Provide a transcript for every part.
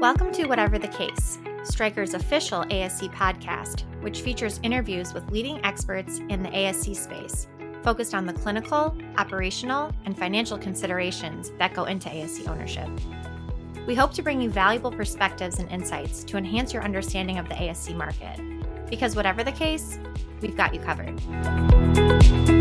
Welcome to Whatever the Case, Stryker's official ASC podcast, which features interviews with leading experts in the ASC space, focused on the clinical, operational, and financial considerations that go into ASC ownership. We hope to bring you valuable perspectives and insights to enhance your understanding of the ASC market. Because whatever the case, we've got you covered.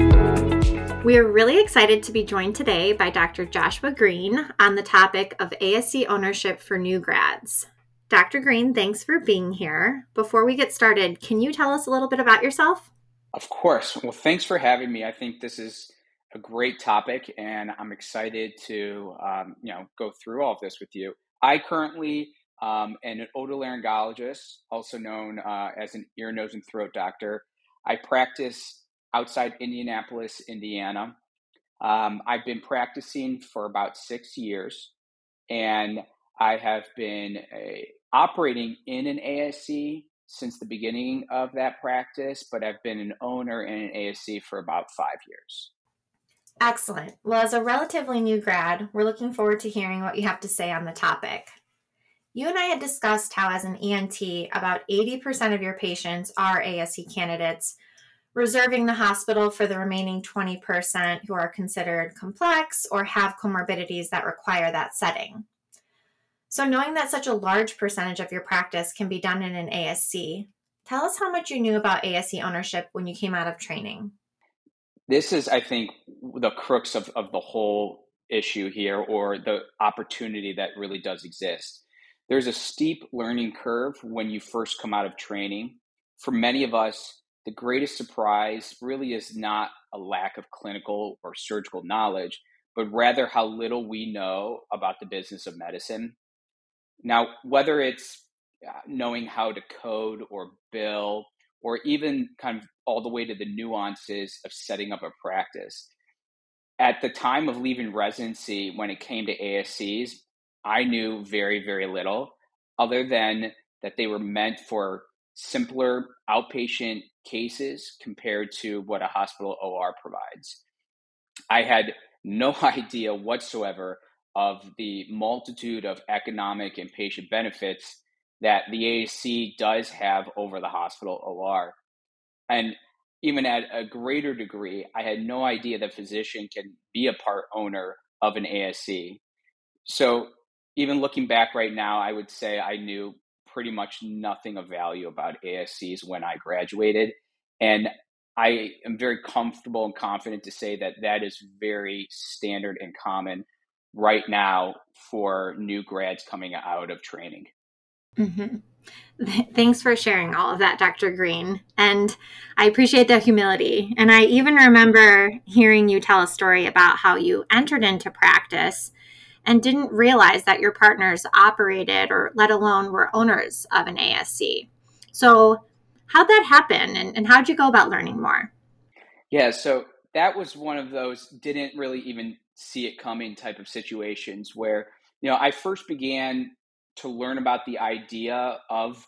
We are really excited to be joined today by Dr. Joshua Greene on the topic of ASC ownership for new grads. Dr. Greene, thanks for being here. Before we get started, can you tell us a little bit about yourself? Of course. Well, thanks for having me. I think this is a great topic, and I'm excited to um, you know go through all of this with you. I currently um, am an otolaryngologist, also known uh, as an ear, nose, and throat doctor. I practice outside Indianapolis, Indiana. Um, I've been practicing for about six years, and I have been a, operating in an ASC since the beginning of that practice, but I've been an owner in an ASC for about five years. Excellent. Well, as a relatively new grad, we're looking forward to hearing what you have to say on the topic. You and I had discussed how, as an ENT, about 80% of your patients are ASC candidates, reserving the hospital for the remaining 20% who are considered complex or have comorbidities that require that setting. So, knowing that such a large percentage of your practice can be done in an ASC, tell us how much you knew about ASC ownership when you came out of training. This is, I think, the crux of, of the whole issue here, or the opportunity that really does exist. There's a steep learning curve when you first come out of training. For many of us, the greatest surprise really is not a lack of clinical or surgical knowledge, but rather how little we know about the business of medicine. Now, whether it's uh, knowing how to code or bill, or even kind of all the way to the nuances of setting up a practice. At the time of leaving residency, when it came to ASCs, I knew very, very little other than that they were meant for simpler outpatient cases compared to what a hospital OR provides. I had no idea whatsoever of the multitude of economic and patient benefits that the ASC does have over the hospital OR. And even at a greater degree, I had no idea that physician can be a part owner of an ASC. So even looking back right now, I would say I knew pretty much nothing of value about ASCs when I graduated. And I am very comfortable and confident to say that that is very standard and common right now for new grads coming out of training. Mm-hmm. Thanks for sharing all of that, Dr. Greene. And I appreciate the humility. And I even remember hearing you tell a story about how you entered into practice and didn't realize that your partners operated or let alone were owners of an ASC. So, how'd that happen and, and how'd you go about learning more? Yeah, so that was one of those didn't really even see it coming type of situations where, you know, I first began to learn about the idea of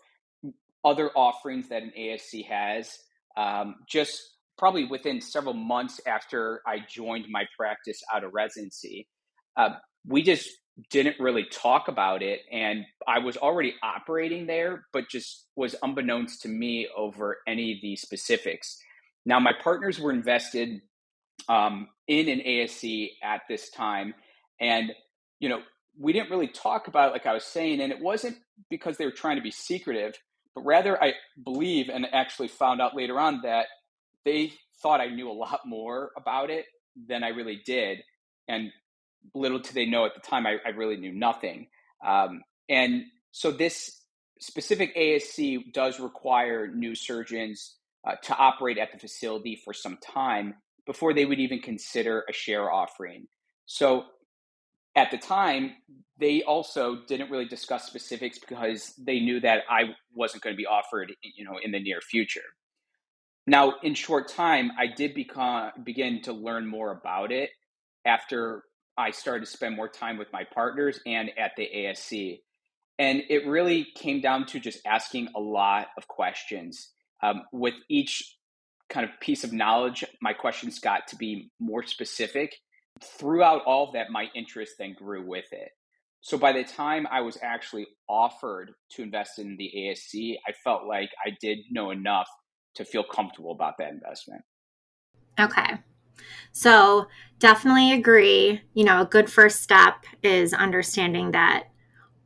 other offerings that an ASC has um, just probably within several months after I joined my practice out of residency. Uh, we just didn't really talk about it. And I was already operating there, but just was unbeknownst to me over any of the specifics. Now, my partners were invested um, in an ASC at this time. And, you know, we didn't really talk about it like I was saying, and it wasn't because they were trying to be secretive, but rather I believe and actually found out later on that they thought I knew a lot more about it than I really did. And little did they know at the time, I, I really knew nothing. Um, and so this specific ASC does require new surgeons uh, to operate at the facility for some time before they would even consider a share offering. So at the time, they also didn't really discuss specifics because they knew that I wasn't going to be offered, you know, in the near future. Now, in short time, I did become begin to learn more about it after I started to spend more time with my partners and at the ASC. And it really came down to just asking a lot of questions. Um, with each kind of piece of knowledge, my questions got to be more specific throughout all of that, my interest then grew with it. So by the time I was actually offered to invest in the ASC, I felt like I did know enough to feel comfortable about that investment. Okay. So definitely agree. You know, a good first step is understanding that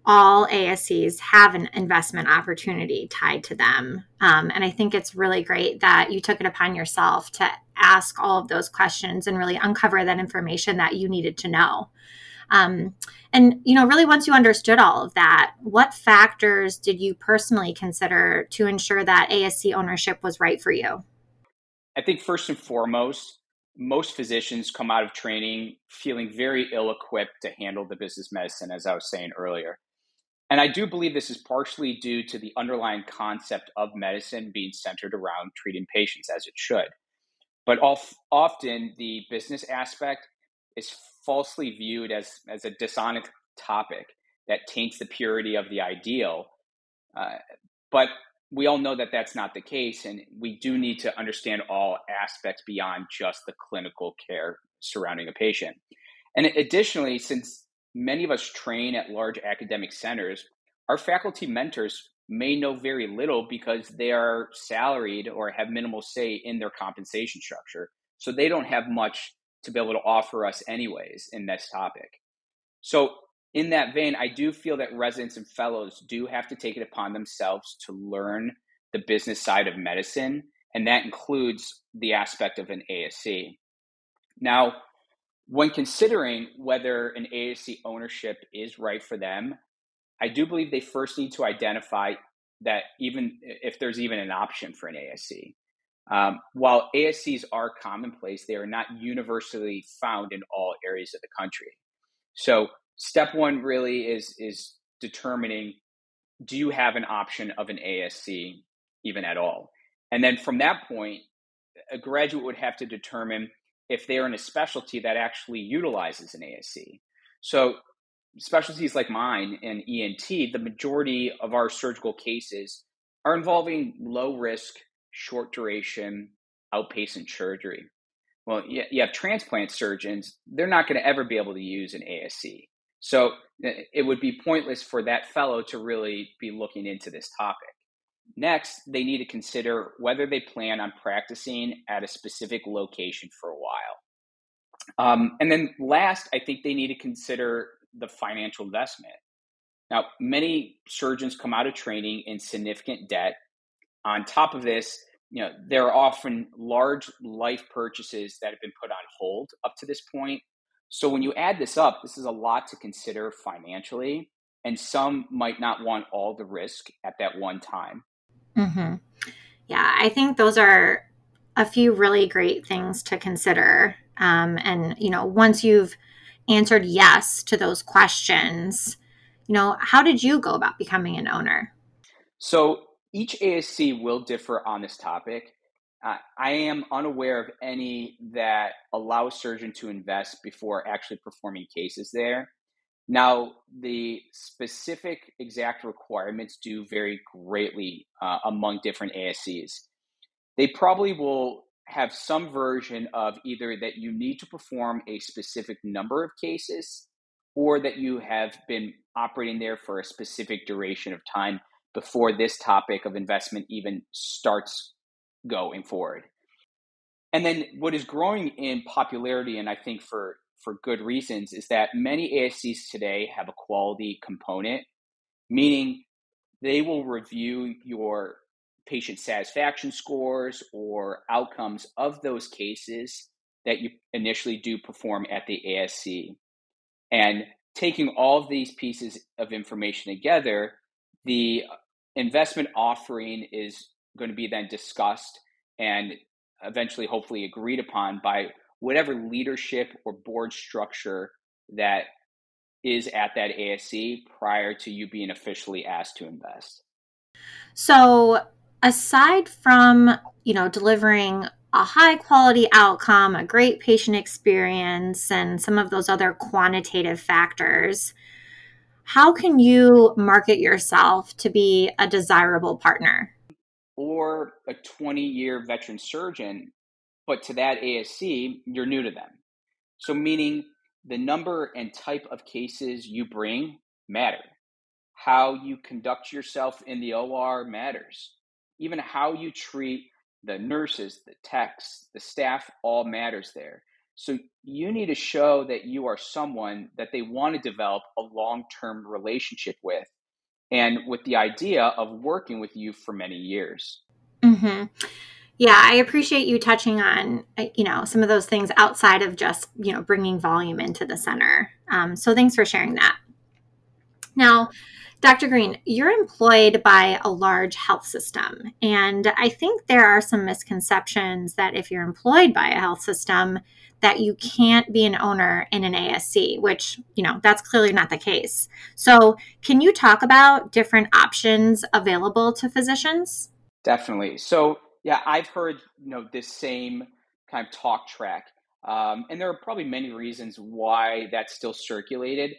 all ASCs have an investment opportunity tied to them. Um, and I think it's really great that you took it upon yourself to ask all of those questions and really uncover that information that you needed to know. Um, and, you know, really once you understood all of that, what factors did you personally consider to ensure that ASC ownership was right for you? I think first and foremost, most physicians come out of training feeling very ill equipped to handle the business medicine, as I was saying earlier. And I do believe this is partially due to the underlying concept of medicine being centered around treating patients as it should. But often the business aspect is falsely viewed as, as a dishonest topic that taints the purity of the ideal. Uh, but we all know that that's not the case, and we do need to understand all aspects beyond just the clinical care surrounding a patient. And additionally, since many of us train at large academic centers, our faculty mentors may know very little because they are salaried or have minimal say in their compensation structure. So they don't have much to be able to offer us, anyways, in this topic. So, in that vein, I do feel that residents and fellows do have to take it upon themselves to learn the business side of medicine, and that includes the aspect of an ASC. Now, when considering whether an ASC ownership is right for them, I do believe they first need to identify that even if there's even an option for an ASC. Um, while ASCs are commonplace, they are not universally found in all areas of the country. So, step one really is is determining do you have an option of an ASC even at all, and then from that point, a graduate would have to determine if they're in a specialty that actually utilizes an ASC. So specialties like mine and ENT, the majority of our surgical cases are involving low risk, short duration, outpatient surgery. Well, you have transplant surgeons, they're not going to ever be able to use an ASC. So it would be pointless for that fellow to really be looking into this topic. Next, they need to consider whether they plan on practicing at a specific location for a while. Um, and then last, I think they need to consider the financial investment. Now, many surgeons come out of training in significant debt. On top of this, you know, there are often large life purchases that have been put on hold up to this point. So when you add this up, this is a lot to consider financially, and some might not want all the risk at that one time. Mm-hmm. Yeah, I think those are a few really great things to consider. Um, and, you know, once you've answered yes to those questions, you know, how did you go about becoming an owner? So each ASC will differ on this topic. I am unaware of any that allow a surgeon to invest before actually performing cases there. Now, the specific exact requirements do vary greatly uh, among different ASCs. They probably will have some version of either that you need to perform a specific number of cases or that you have been operating there for a specific duration of time before this topic of investment even starts going forward. And then what is growing in popularity, and I think for for good reasons is that many ASCs today have a quality component, meaning they will review your patient satisfaction scores or outcomes of those cases that you initially do perform at the ASC. And taking all of these pieces of information together, the investment offering is going to be then discussed and eventually, hopefully, agreed upon by whatever leadership or board structure that is at that ASC prior to you being officially asked to invest. So, aside from, you know, delivering a high quality outcome, a great patient experience, and some of those other quantitative factors, how can you market yourself to be a desirable partner? Or a 20 year veteran surgeon but to that ASC, you're new to them. So, meaning the number and type of cases you bring matter. How you conduct yourself in the OR matters. Even how you treat the nurses, the techs, the staff all matters there. So you need to show that you are someone that they want to develop a long term relationship with and with the idea of working with you for many years. Mm-hmm. Yeah, I appreciate you touching on, uh, you know, some of those things outside of just, you know, bringing volume into the center. Um, so thanks for sharing that. Now, Dr. Greene, you're employed by a large health system. And I think there are some misconceptions that if you're employed by a health system, that you can't be an owner in an ASC, which, you know, that's clearly not the case. So, can you talk about different options available to physicians? Definitely. So, yeah, I've heard, you know, this same kind of talk track. Um, and there are probably many reasons why that's still circulated.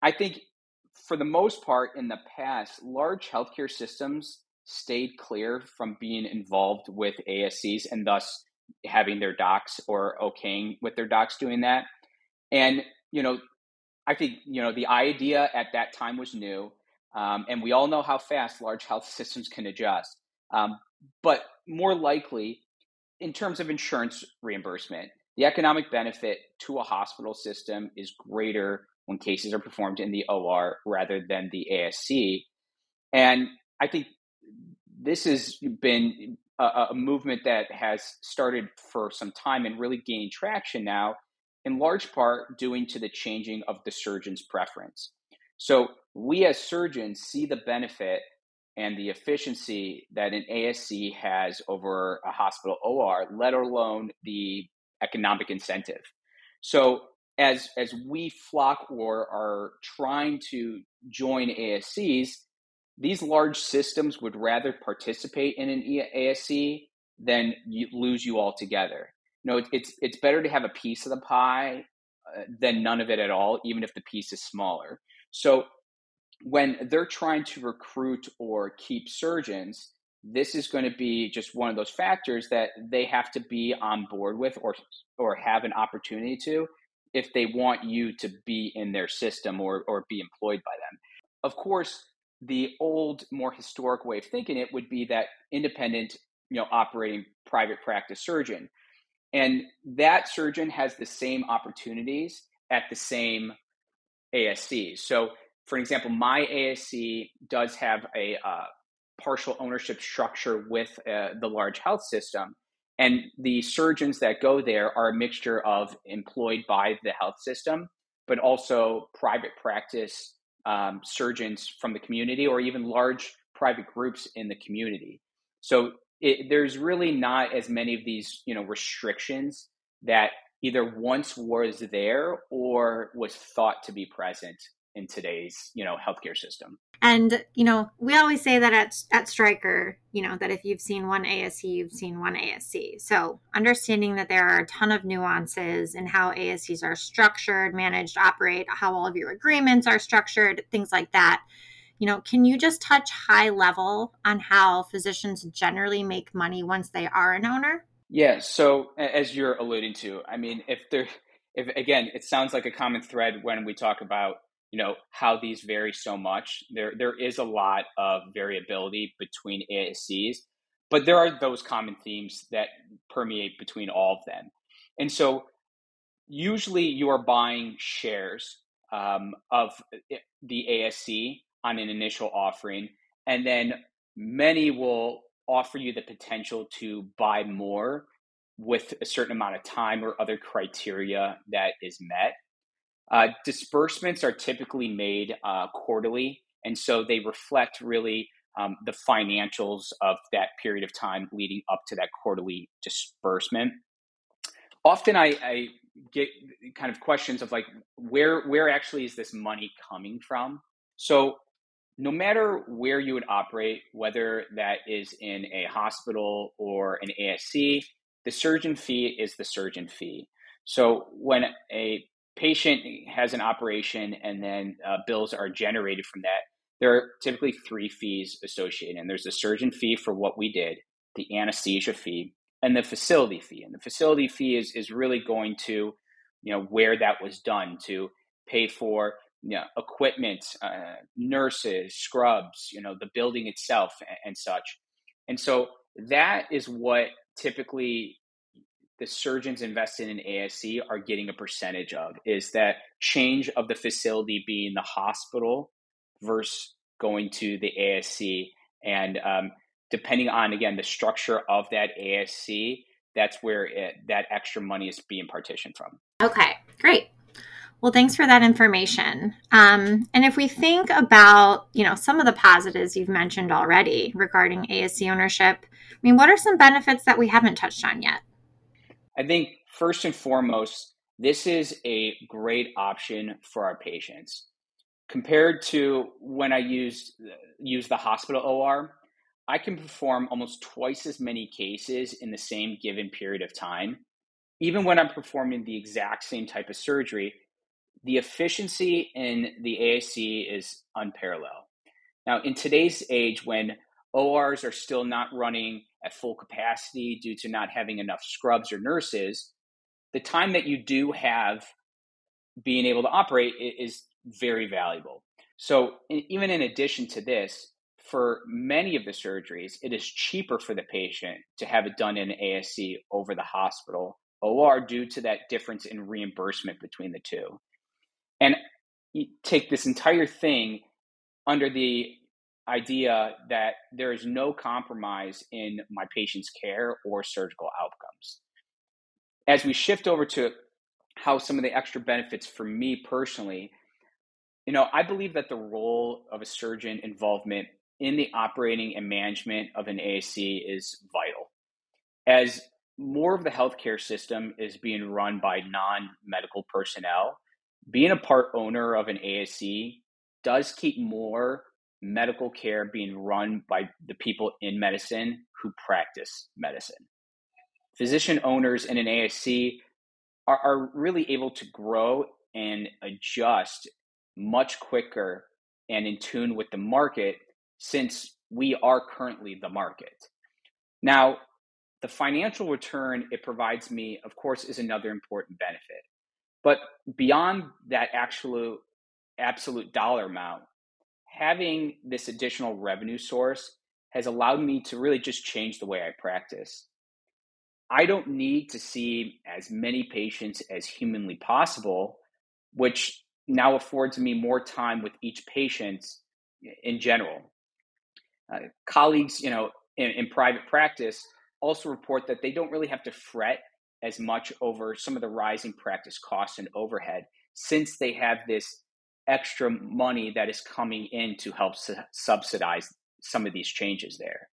I think for the most part in the past, large healthcare systems stayed clear from being involved with ASCs and thus having their docs or okaying with their docs doing that. And, you know, I think, you know, the idea at that time was new. Um, and we all know how fast large health systems can adjust. Um, but more likely, in terms of insurance reimbursement, the economic benefit to a hospital system is greater when cases are performed in the OR rather than the ASC. And I think this has been a, a, movement that has started for some time and really gaining traction now, in large part due to the changing of the surgeon's preference. So we as surgeons see the benefit and the efficiency that an ASC has over a hospital OR, let alone the economic incentive. So as as we flock or are trying to join ASCs, these large systems would rather participate in an ASC than you lose you altogether. You know, it's it's better to have a piece of the pie uh, than none of it at all, even if the piece is smaller. So when they're trying to recruit or keep surgeons, this is going to be just one of those factors that they have to be on board with or or have an opportunity to if they want you to be in their system or or be employed by them. Of course, the old more historic way of thinking it would be that independent, you know, operating private practice surgeon. And that surgeon has the same opportunities at the same ASC. So for example, my ASC does have a uh, partial ownership structure with uh, the large health system. And the surgeons that go there are a mixture of employed by the health system, but also private practice um, surgeons from the community or even large private groups in the community. So it, there's really not as many of these, you know, restrictions that either once was there or was thought to be present in today's you know healthcare system. And you know we always say that at, at Stryker you know that if you've seen one asc you've seen one asc so understanding that there are a ton of nuances in how ascs are structured managed operate how all of your agreements are structured things like that. You know can you just touch high level on how physicians generally make money once they are an owner? Yeah so as you're alluding to i mean if there if again it sounds like a common thread when we talk about you know how these vary so much. There there is a lot of variability between ASCs, but there are those common themes that permeate between all of them. And so usually you are buying shares um, of the ASC on an initial offering, and then many will offer you the potential to buy more with a certain amount of time or other criteria that is met. Uh, disbursements are typically made uh, quarterly, and so they reflect really um, the financials of that period of time leading up to that quarterly disbursement. Often, I, I get kind of questions of like, where where actually is this money coming from? So, no matter where you would operate, whether that is in a hospital or an ASC, the surgeon fee is the surgeon fee. So when a patient has an operation and then uh, bills are generated from that, there are typically three fees associated. And there's the surgeon fee for what we did, the anesthesia fee, and the facility fee. And the facility fee is, is really going to, you know, where that was done to pay for you know, equipment, uh, nurses, scrubs, you know, the building itself and, and such. And so that is what typically the surgeons invested in ASC are getting a percentage of is that change of the facility being the hospital versus going to the ASC. And um, depending on, again, the structure of that ASC, that's where it, that extra money is being partitioned from. Okay, great. Well, thanks for that information. Um, and if we think about, you know, some of the positives you've mentioned already regarding ASC ownership, I mean, what are some benefits that we haven't touched on yet? I think first and foremost, this is a great option for our patients. Compared to when I use use the hospital OR, I can perform almost twice as many cases in the same given period of time. Even when I'm performing the exact same type of surgery, the efficiency in the ASC is unparalleled. Now, in today's age, when ORs are still not running at full capacity due to not having enough scrubs or nurses, the time that you do have being able to operate is very valuable. So, even in addition to this, for many of the surgeries, it is cheaper for the patient to have it done in ASC over the hospital OR due to that difference in reimbursement between the two. And you take this entire thing under the idea that there is no compromise in my patient's care or surgical outcomes. As we shift over to how some of the extra benefits for me personally, you know, I believe that the role of a surgeon involvement in the operating and management of an ASC is vital. As more of the healthcare system is being run by non medical personnel, being a part owner of an ASC does keep more medical care being run by the people in medicine who practice medicine. Physician owners in an ASC are, are really able to grow and adjust much quicker and in tune with the market since we are currently the market. Now, the financial return it provides me, of course, is another important benefit. But beyond that actual absolute dollar amount, having this additional revenue source has allowed me to really just change the way I practice. I don't need to see as many patients as humanly possible, which now affords me more time with each patient in general. Uh, colleagues, you know, in, in private practice also report that they don't really have to fret as much over some of the rising practice costs and overhead since they have this extra money that is coming in to help su- subsidize some of these changes there.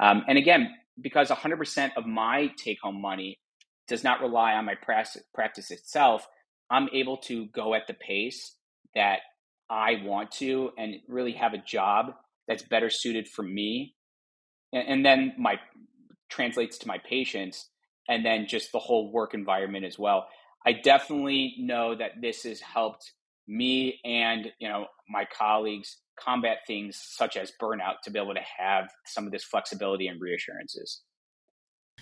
Um, and again, because 100% of my take home money does not rely on my practice itself, I'm able to go at the pace that I want to and really have a job that's better suited for me. And, and then my translates to my patients and then just the whole work environment as well. I definitely know that this has helped me and you know my colleagues combat things such as burnout to be able to have some of this flexibility and reassurances.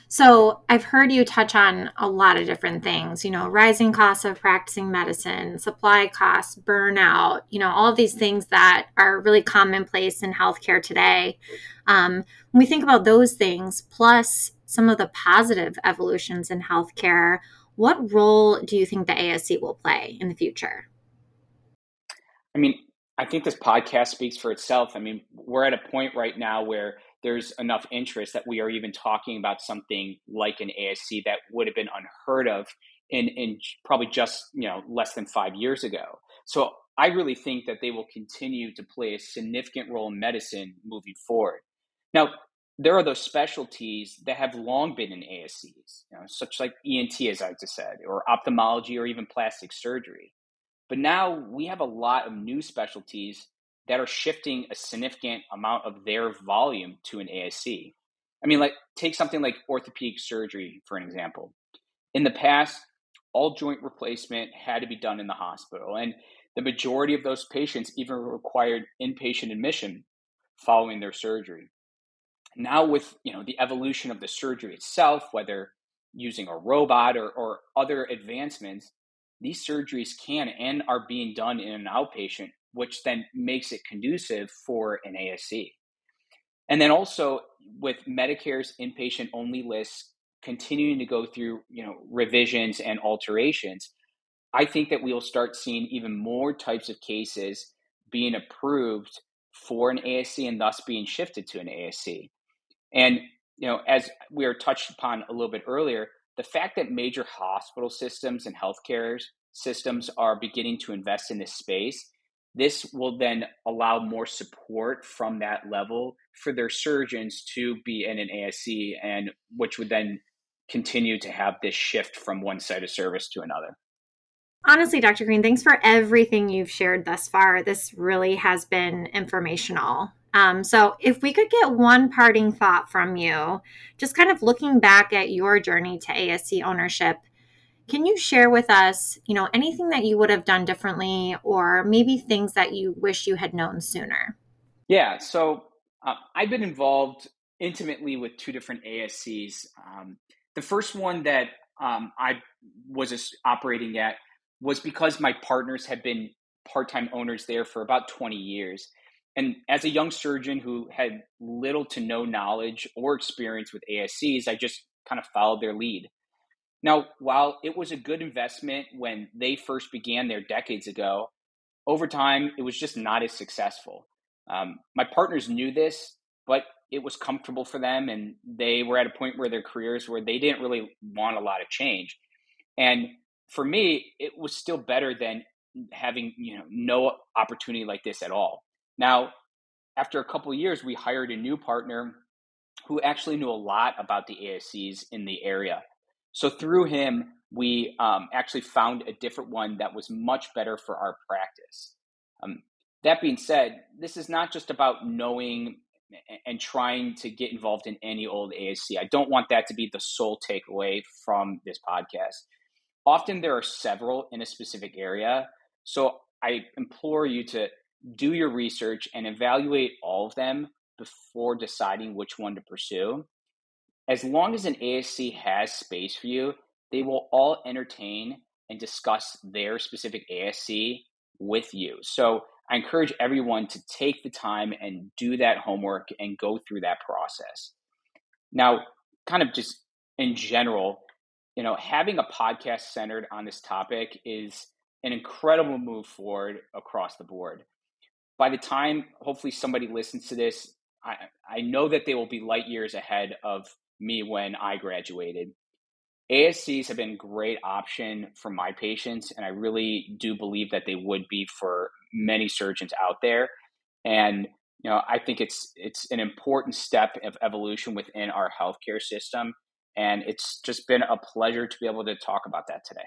So, I've heard you touch on a lot of different things, you know, rising costs of practicing medicine, supply costs, burnout, you know, all of these things that are really commonplace in healthcare today. Um, when we think about those things, plus some of the positive evolutions in healthcare, what role do you think the ASC will play in the future? I mean, I think this podcast speaks for itself. I mean, we're at a point right now where there's enough interest that we are even talking about something like an ASC that would have been unheard of in, in probably just you know less than five years ago. So I really think that they will continue to play a significant role in medicine moving forward. Now, there are those specialties that have long been in ASCs, you know, such like ENT, as I just said, or ophthalmology, or even plastic surgery. But now we have a lot of new specialties that are shifting a significant amount of their volume to an ASC. I mean, like take something like orthopedic surgery for an example. In the past, all joint replacement had to be done in the hospital, and the majority of those patients even required inpatient admission following their surgery now with you know the evolution of the surgery itself whether using a robot or, or other advancements these surgeries can and are being done in an outpatient, which then makes it conducive for an ASC. And then also with Medicare's inpatient only list continuing to go through, you know, revisions and alterations, I think that we will start seeing even more types of cases being approved for an ASC and thus being shifted to an ASC. And you know, as we were touched upon a little bit earlier, the fact that major hospital systems and healthcare systems are beginning to invest in this space, this will then allow more support from that level for their surgeons to be in an ASC, and which would then continue to have this shift from one site of service to another. Honestly, Dr. Greene, thanks for everything you've shared thus far. This really has been informational. Um, so, if we could get one parting thought from you, just kind of looking back at your journey to ASC ownership, can you share with us, you know, anything that you would have done differently, or maybe things that you wish you had known sooner? Yeah. So, uh, I've been involved intimately with two different ASCs. Um, the first one that um, I was operating at was because my partners had been part time owners there for about 20 years. And as a young surgeon who had little to no knowledge or experience with ASCs, I just kind of followed their lead. Now, while it was a good investment when they first began there decades ago, over time it was just not as successful. Um, my partners knew this, but it was comfortable for them, and they were at a point where their careers where they didn't really want a lot of change. And for me, it was still better than having you know no opportunity like this at all. Now, after a couple years, we hired a new partner who actually knew a lot about the ASCs in the area. So through him, we um, actually found a different one that was much better for our practice. Um, that being said, this is not just about knowing and trying to get involved in any old ASC. I don't want that to be the sole takeaway from this podcast often there are several in a specific area. So I implore you to do your research and evaluate all of them before deciding which one to pursue. As long as an ASC has space for you, they will all entertain and discuss their specific ASC with you. So I encourage everyone to take the time and do that homework and go through that process. Now, kind of just in general, you know, having a podcast centered on this topic is an incredible move forward across the board. By the time hopefully somebody listens to this, I, I know that they will be light years ahead of me when I graduated. ASCs have been a great option for my patients, and I really do believe that they would be for many surgeons out there. And you know, I think it's it's an important step of evolution within our healthcare system and it's just been a pleasure to be able to talk about that today.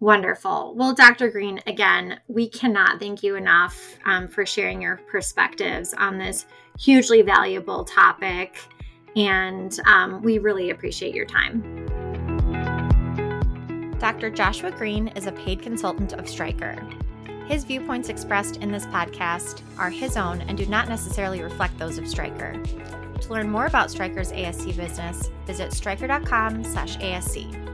Wonderful. Well, Dr. Greene, again, we cannot thank you enough um, for sharing your perspectives on this hugely valuable topic. And um, we really appreciate your time. Dr. Joshua Greene is a paid consultant of Stryker. His viewpoints expressed in this podcast are his own and do not necessarily reflect those of Stryker. To learn more about Stryker's ASC business, visit stryker.com/asc.